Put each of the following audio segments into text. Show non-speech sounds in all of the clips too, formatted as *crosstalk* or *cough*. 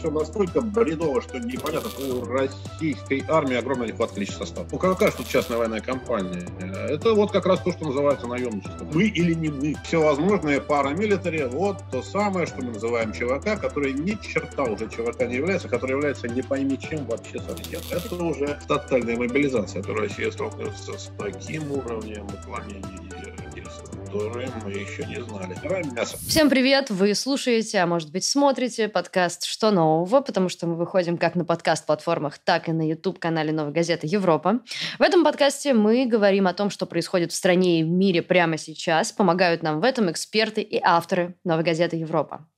все настолько бредово, что непонятно. У российской армии огромное нехватка личного состава. Ну какая тут частная военная компания? Это вот как раз то, что называется наемничество. Мы или не мы. Всевозможные парамилитари, вот то самое, что мы называем ЧВК, который ни черта уже ЧВК не является, который является не пойми чем вообще совсем. Это уже тотальная мобилизация, которая Россия столкнется с таким уровнем уклонений которые мы еще не знали. Давай мясо. Всем привет! Вы слушаете, а может быть смотрите подкаст «Что нового?», потому что мы выходим как на подкаст-платформах, так и на YouTube-канале «Новой газеты Европа». В этом подкасте мы говорим о том, что происходит в стране и в мире прямо сейчас. Помогают нам в этом эксперты и авторы «Новой газеты Европа».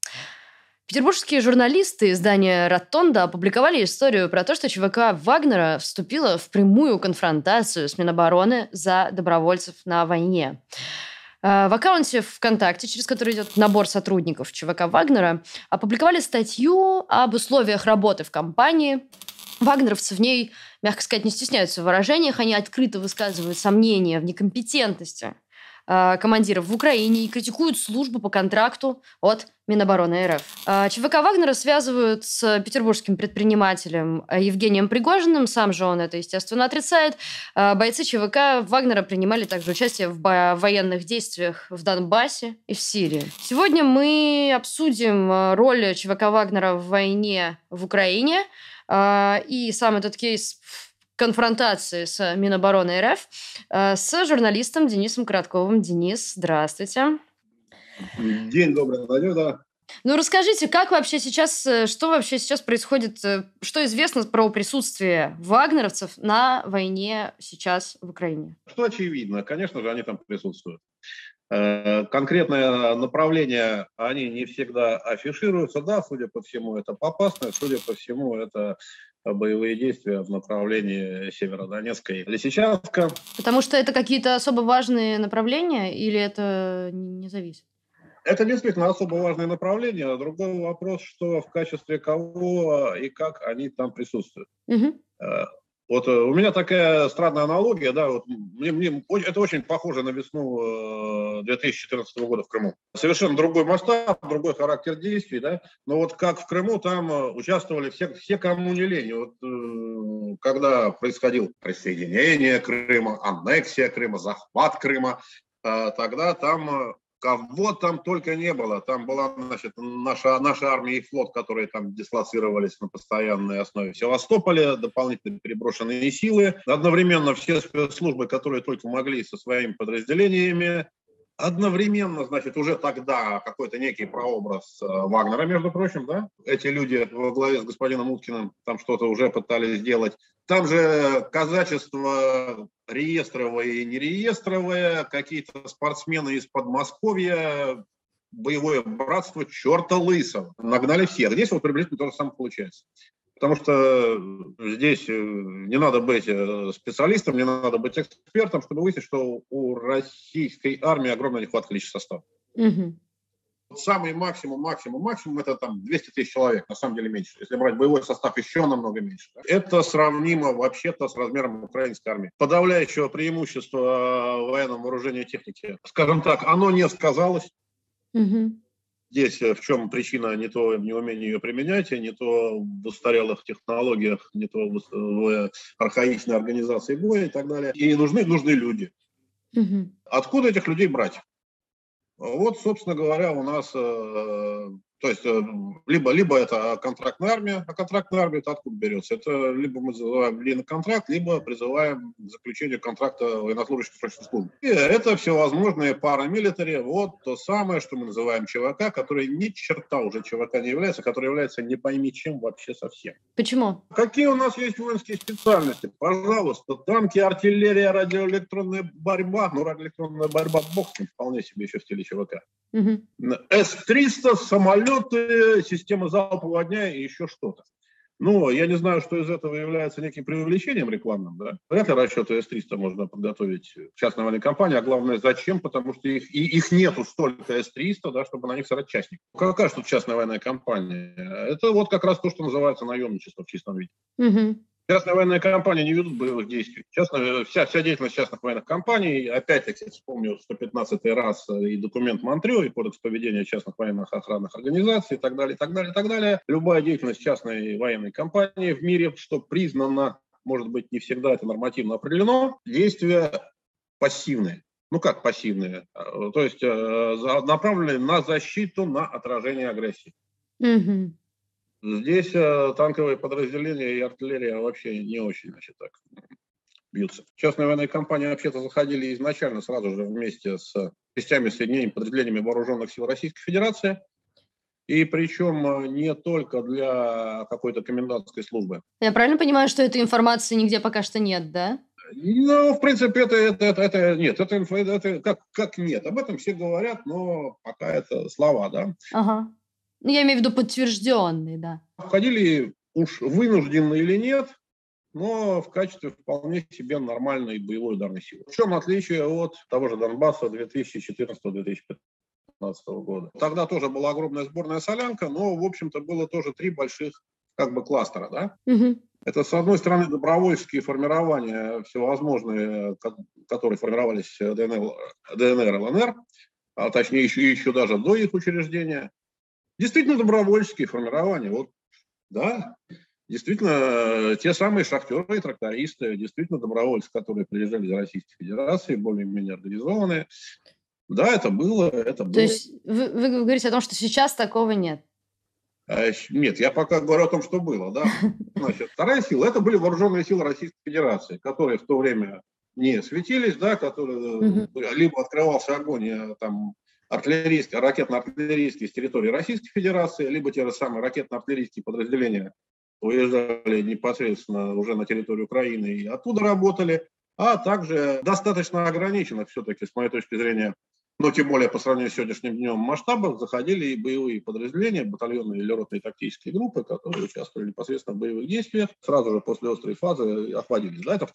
Петербургские журналисты издания «Ротонда» опубликовали историю про то, что ЧВК Вагнера вступила в прямую конфронтацию с Минобороны за добровольцев на войне. Э, в аккаунте ВКонтакте, через который идет набор сотрудников ЧВК Вагнера, опубликовали статью об условиях работы в компании. Вагнеровцы в ней, мягко сказать, не стесняются в выражениях, они открыто высказывают сомнения в некомпетентности Э, командиров в Украине и критикуют службу по контракту от Минобороны РФ. Э, ЧВК Вагнера связывают с петербургским предпринимателем э, Евгением Пригожиным. Сам же он это, естественно, отрицает. Бойцы ЧВК Вагнера принимали также участие в военных действиях в Донбассе и в Сирии. Сегодня мы обсудим роль ЧВК Вагнера в войне в Украине и сам этот кейс конфронтации с Минобороны РФ э, с журналистом Денисом Коротковым. Денис, здравствуйте. День добрый, Надежда. Ну, расскажите, как вообще сейчас, э, что вообще сейчас происходит, э, что известно про присутствие вагнеровцев на войне сейчас в Украине? Что очевидно, конечно же, они там присутствуют. Конкретное направление они не всегда афишируются, да, судя по всему, это попасное, судя по всему, это боевые действия в направлении Северодонецка и Лисичанска. Потому что это какие-то особо важные направления или это не зависит? Это действительно особо важное направление. Другой вопрос, что в качестве кого и как они там присутствуют. Угу. Вот э, у меня такая странная аналогия, да, вот мне, мне это очень похоже на весну 2014 э, года в Крыму. Совершенно другой масштаб, другой характер действий, да, но вот как в Крыму там участвовали все, все кому не лень. Вот когда происходило присоединение Крыма, аннексия Крыма, захват Крыма, тогда там Кого там только не было. Там была значит, наша, наша армия и флот, которые там дислоцировались на постоянной основе в Севастополе, дополнительно переброшенные силы. Одновременно все спецслужбы, которые только могли со своими подразделениями, одновременно, значит, уже тогда какой-то некий прообраз э, Вагнера, между прочим, да, эти люди во главе с господином Уткиным там что-то уже пытались сделать. Там же казачество реестровое и нереестровое, какие-то спортсмены из Подмосковья, боевое братство черта лысого. Нагнали всех. Здесь вот приблизительно то же самое получается. Потому что здесь э, не надо быть э, специалистом, не надо быть экспертом, чтобы выяснить, что у российской армии огромная нехватка личного состава. Угу. Самый максимум, максимум, максимум это там 200 тысяч человек, на самом деле меньше. Если брать боевой состав, еще намного меньше. Это сравнимо вообще-то с размером украинской армии. Подавляющего преимущества э, военного вооружения и техники, скажем так, оно не сказалось. Угу. Здесь э, в чем причина не то в неумении ее применять, не то в устарелых технологиях, не то в архаичной организации боя и так далее. И нужны, нужны люди. Угу. Откуда этих людей брать? Вот, собственно говоря, у нас э, то есть э, либо, либо это контрактная армия, а контрактная армия это откуда берется? Это либо мы называем длинный контракт, либо призываем к заключению контракта военнослужащих срочной службы. И это всевозможные парамилитари, вот то самое, что мы называем ЧВК, который ни черта уже ЧВК не является, который является не пойми чем вообще совсем. Почему? Какие у нас есть воинские специальности? Пожалуйста, танки, артиллерия, радиоэлектронная борьба. Ну, радиоэлектронная борьба, бог вполне себе еще в стиле ЧВК. Угу. С-300, самолеты, система залпового огня и еще что-то. Ну, я не знаю, что из этого является неким преувеличением рекламным, да. Вряд ли расчеты С-300 можно подготовить частной военной компании, а главное, зачем? Потому что их, и, их нету столько С-300, да, чтобы на них сажать частник. Какая же тут частная военная компания? Это вот как раз то, что называется наемничество в чистом виде. Угу. Частные военные компании не ведут боевых действий. Частная, вся, вся деятельность частных военных компаний, опять-таки, вспомню 115 раз и документ Монтрё, и кодекс поведения частных военных охранных организаций, и так далее, и так далее, и так далее. Любая деятельность частной военной компании в мире, что признано, может быть, не всегда это нормативно определено, действия пассивные. Ну как пассивные? То есть э, направленные на защиту, на отражение агрессии. Угу. Здесь э, танковые подразделения и артиллерия вообще не очень, значит, так бьются. Частные военные компании вообще-то заходили изначально сразу же вместе с частями соединений, подразделениями вооруженных сил Российской Федерации. И причем э, не только для какой-то комендантской службы. Я правильно понимаю, что этой информации нигде пока что нет, да? Ну, в принципе, это, это, это, это нет, это, это как, как нет. Об этом все говорят, но пока это слова, да. Ага. Ну, я имею в виду подтвержденный, да. Входили уж вынужденно или нет, но в качестве вполне себе нормальной боевой ударной силы. В чем отличие от того же Донбасса 2014-2015 года? Тогда тоже была огромная сборная солянка, но, в общем-то, было тоже три больших как бы кластера, да? Угу. Это, с одной стороны, добровольческие формирования всевозможные, которые формировались ДНР, ДНР ЛНР, а точнее еще, еще даже до их учреждения. Действительно добровольческие формирования. Вот, да, действительно, те самые шахтеры и трактористы, действительно добровольцы, которые приезжали из Российской Федерации, более-менее организованные. Да, это было, это было. То есть вы, вы говорите о том, что сейчас такого нет? А, нет, я пока говорю о том, что было. Да? *laughs* Значит, вторая сила – это были вооруженные силы Российской Федерации, которые в то время не светились, да, которые либо открывался огонь там, артиллерийские, ракетно-артиллерийские с территории Российской Федерации, либо те же самые ракетно-артиллерийские подразделения уезжали непосредственно уже на территорию Украины и оттуда работали, а также достаточно ограничено все-таки, с моей точки зрения, но тем более по сравнению с сегодняшним днем масштабов, заходили и боевые подразделения, батальоны или ротные тактические группы, которые участвовали непосредственно в боевых действиях, сразу же после острой фазы охватились. Да, это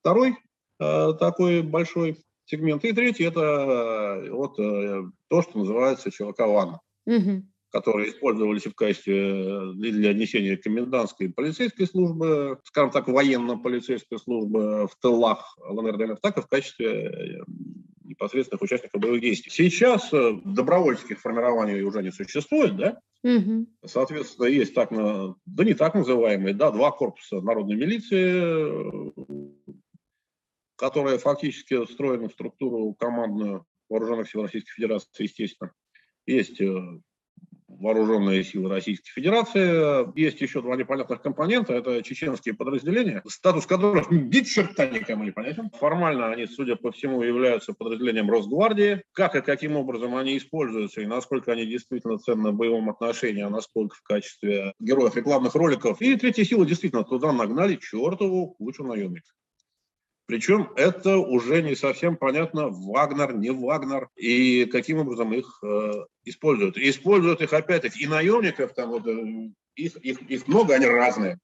второй э, такой большой сегмент. И третий – это э, вот э, то, что называется ЧВК-ВАН, угу. которые использовались в качестве э, для несения комендантской полицейской службы, скажем так, военно-полицейской службы в тылах ЛНР, так и в качестве непосредственных участников боевых действий. Сейчас добровольческих формирований уже не существует, да? Угу. Соответственно, есть так, да не так называемые, да, два корпуса народной милиции, которая фактически встроена в структуру командную вооруженных сил Российской Федерации, естественно. Есть э, вооруженные силы Российской Федерации. Есть еще два непонятных компонента. Это чеченские подразделения, статус которых ни черта никому не понятен. Формально они, судя по всему, являются подразделением Росгвардии. Как и каким образом они используются и насколько они действительно ценны в боевом отношении, а насколько в качестве героев рекламных роликов. И третья сила действительно туда нагнали чертову кучу наемников. Причем это уже не совсем понятно, Вагнер, не Вагнер, и каким образом их э, используют. И используют их опять-таки и наемников, там вот, э, их, их, их много, они разные.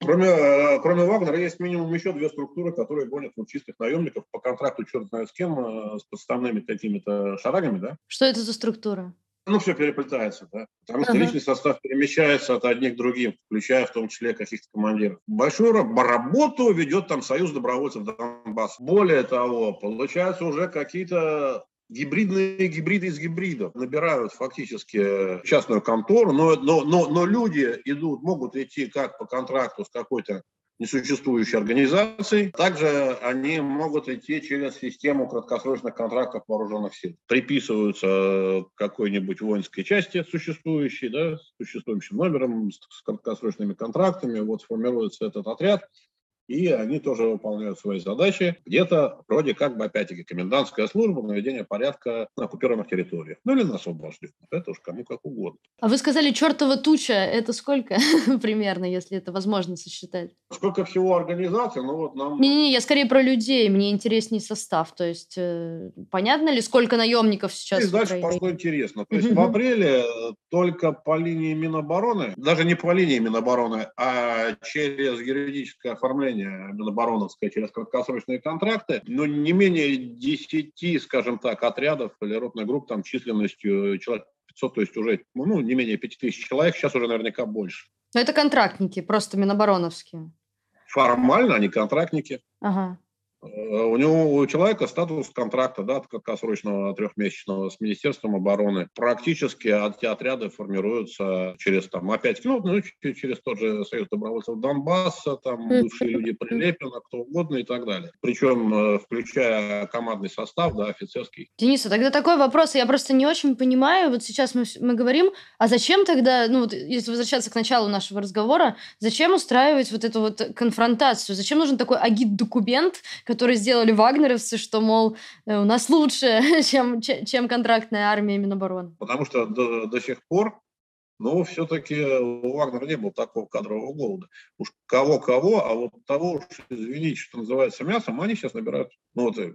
Кроме, э, кроме Вагнера есть минимум еще две структуры, которые гонят вот, чистых наемников по контракту черт знает с кем, э, с подставными какими-то шарагами. Да? Что это за структура? Ну, все переплетается, да. Потому что личный состав перемещается от одних к другим, включая в том числе каких-то командиров. Большую работу ведет там Союз добровольцев Донбасса. Более того, получается уже какие-то гибридные гибриды из гибридов набирают фактически частную контору, но, но, но, но люди идут, могут идти как по контракту с какой-то несуществующей организацией. Также они могут идти через систему краткосрочных контрактов вооруженных сил. Приписываются какой-нибудь воинской части существующей, да, с существующим номером, с краткосрочными контрактами. Вот сформируется этот отряд и они тоже выполняют свои задачи. Где-то вроде как бы, опять-таки, комендантская служба, наведение порядка на оккупированных территориях. Ну или на освобожденных. Это уж кому как угодно. А вы сказали, чертова туча. Это сколько *laughs* примерно, если это возможно сосчитать? Сколько всего организаций? Ну вот нам... Не-не, я скорее про людей. Мне интереснее состав. То есть э, понятно ли, сколько наемников сейчас И дальше пошло интересно. То есть в апреле только по линии Минобороны, даже не по линии Минобороны, а через юридическое оформление движение Минобороновское через краткосрочные контракты, но не менее 10, скажем так, отрядов или ротных групп там численностью человек 500, то есть уже ну не менее 5000 человек, сейчас уже наверняка больше. Но это контрактники, просто минобороновские. Формально они контрактники. Ага. Э, у него у человека статус контракта, да, краткосрочного трехмесячного с Министерством обороны. Практически эти отряды формируются через там опять, ну, ну через тот же Союз добровольцев Донбасса, там бывшие люди Прилепина, кто угодно и так далее. Причем э, включая командный состав, да, офицерский. Денис, а тогда такой вопрос, я просто не очень понимаю. Вот сейчас мы, мы говорим, а зачем тогда, ну вот если возвращаться к началу нашего разговора, зачем устраивать вот эту вот конфронтацию? Зачем нужен такой агит-документ, которые сделали вагнеровцы, что, мол, э, у нас лучше, *laughs* чем, чем контрактная армия Минобороны? Потому что до, до сих пор но все-таки у Вагнера не было такого кадрового голода. Уж кого-кого, а вот того, уж, извините, что называется мясом, они сейчас набирают. Ну вот э,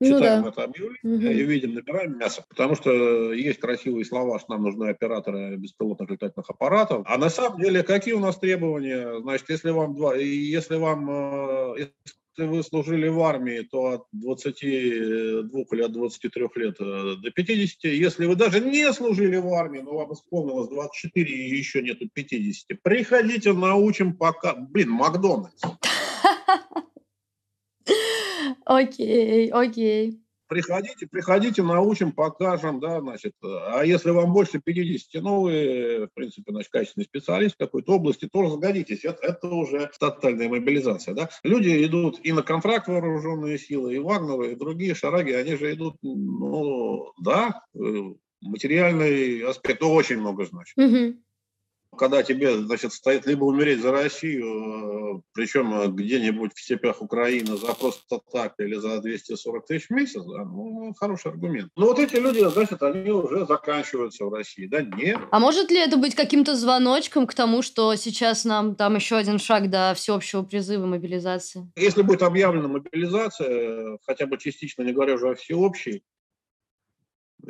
ну читаем ну, да. это объявление угу. и видим, набираем мясо. Потому что есть красивые слова, что нам нужны операторы беспилотных летательных аппаратов. А на самом деле, какие у нас требования? Значит, если вам, два, если вам э, если вы служили в армии, то от 22 или от 23 лет э, до 50. Если вы даже не служили в армии, но вам исполнилось 24 и еще нету 50, приходите, научим пока... Блин, Макдональдс. *laughs* Окей, окей приходите, приходите, научим, покажем, да, значит, а если вам больше 50, ну, вы, в принципе, значит, качественный специалист в какой-то области, тоже сгодитесь, это, это уже тотальная мобилизация, да. Люди идут и на контракт вооруженные силы, и Вагнеры, и другие шараги, они же идут, ну, да, э, материальный аспект очень много значит. Угу когда тебе, значит, стоит либо умереть за Россию, э, причем э, где-нибудь в степях Украины за просто так или за 240 тысяч в месяц, да, ну, хороший аргумент. Но вот эти люди, значит, они уже заканчиваются в России, да, нет. А может ли это быть каким-то звоночком к тому, что сейчас нам там еще один шаг до всеобщего призыва мобилизации? Если будет объявлена мобилизация, хотя бы частично, не говоря уже о всеобщей,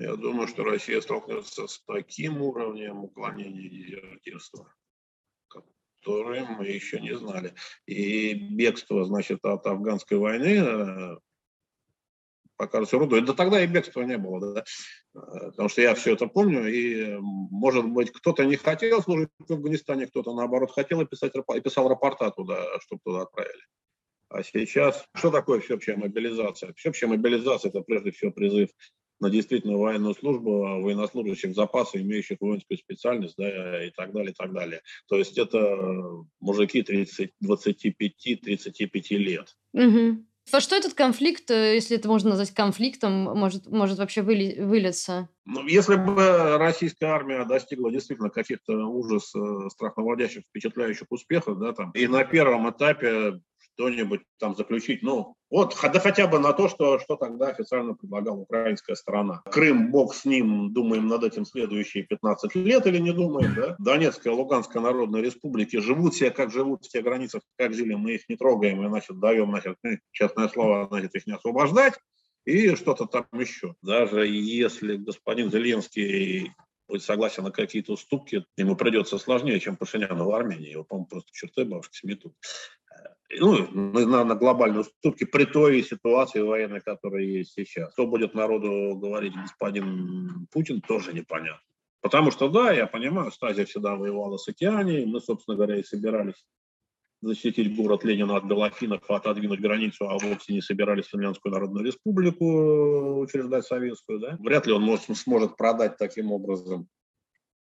я думаю, что Россия столкнется с таким уровнем уклонения дезертирства, который мы еще не знали. И бегство, значит, от афганской войны э, покажется рудой. Да тогда и бегства не было, да? Потому что я все это помню, и, может быть, кто-то не хотел служить в Афганистане, кто-то, наоборот, хотел и, писать, и писал рапорта туда, чтобы туда отправили. А сейчас, что такое всеобщая мобилизация? Всеобщая мобилизация – это прежде всего призыв на действительно военную службу а военнослужащих запаса, имеющих воинскую специальность, да, и так далее, и так далее. То есть это мужики 30, 25-35 лет. Угу. Во что этот конфликт, э, если это можно назвать конфликтом, может, может вообще выли, вылиться? Ну, если бы российская армия достигла действительно каких-то ужас, э, страхнаводящих, впечатляющих успехов, да, там, и на первом этапе что-нибудь там заключить. Ну, вот, да хотя бы на то, что, что тогда официально предлагала украинская сторона. Крым, бог с ним, думаем над этим следующие 15 лет или не думаем, да? Донецкая, Луганская народные республики живут себе, как живут в тех границах, как жили, мы их не трогаем, и, значит, даем, значит, ну, честное слово, значит, их не освобождать и что-то там еще. Даже если господин Зеленский будет согласен на какие-то уступки, ему придется сложнее, чем Пашиняну в Армении. Его, по-моему, просто черты бабушки сметут ну, на, на глобальные уступки при той ситуации военной, которая есть сейчас. Что будет народу говорить господин Путин, тоже непонятно. Потому что, да, я понимаю, Стазия всегда воевала с океанией, мы, собственно говоря, и собирались защитить город Ленина от Белофинов, отодвинуть границу, а вовсе не собирались Финляндскую Народную Республику учреждать советскую. Да? Вряд ли он может, сможет продать таким образом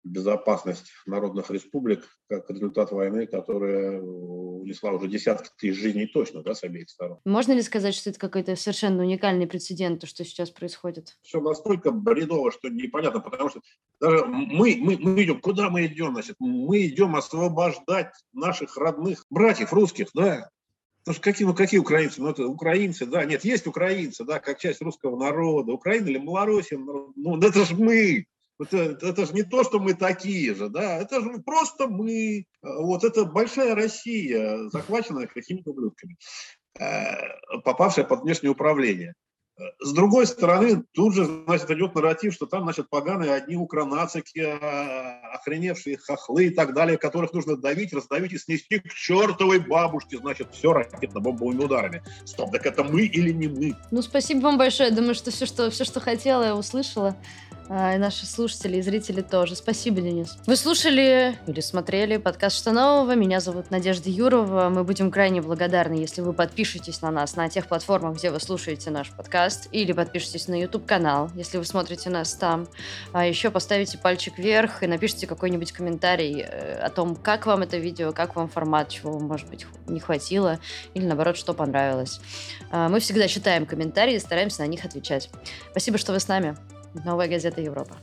безопасность народных республик как результат войны, которая унесла уже десятки тысяч жизней точно, да, с обеих сторон. Можно ли сказать, что это какой-то совершенно уникальный прецедент, то, что сейчас происходит? Все настолько бредово, что непонятно, потому что даже мы, мы, мы идем, куда мы идем, значит, мы идем освобождать наших родных братьев русских, да, Потому что какие, ну, какие украинцы? Ну, это украинцы, да, нет, есть украинцы, да, как часть русского народа. Украина или Малороссия, ну, это же мы, это, это же не то, что мы такие же, да, это же просто мы, вот это большая Россия, захваченная какими-то ублюдками, э, попавшая под внешнее управление. С другой стороны, тут же, значит, идет нарратив, что там, значит, поганые одни укранацики, охреневшие хохлы и так далее, которых нужно давить, раздавить и снести к чертовой бабушке, значит, все ракетно-бомбовыми ударами. Стоп, так это мы или не мы? Ну, спасибо вам большое. Думаю, что все, что, все, что хотела, я услышала. А, и наши слушатели и зрители тоже. Спасибо, Денис. Вы слушали или смотрели подкаст «Что нового?». Меня зовут Надежда Юрова. Мы будем крайне благодарны, если вы подпишетесь на нас на тех платформах, где вы слушаете наш подкаст, или подпишитесь на YouTube-канал, если вы смотрите нас там. А еще поставите пальчик вверх и напишите какой-нибудь комментарий э, о том, как вам это видео, как вам формат, чего может быть, не хватило, или наоборот, что понравилось. А, мы всегда читаем комментарии и стараемся на них отвечать. Спасибо, что вы с нами. Новая газета Европа.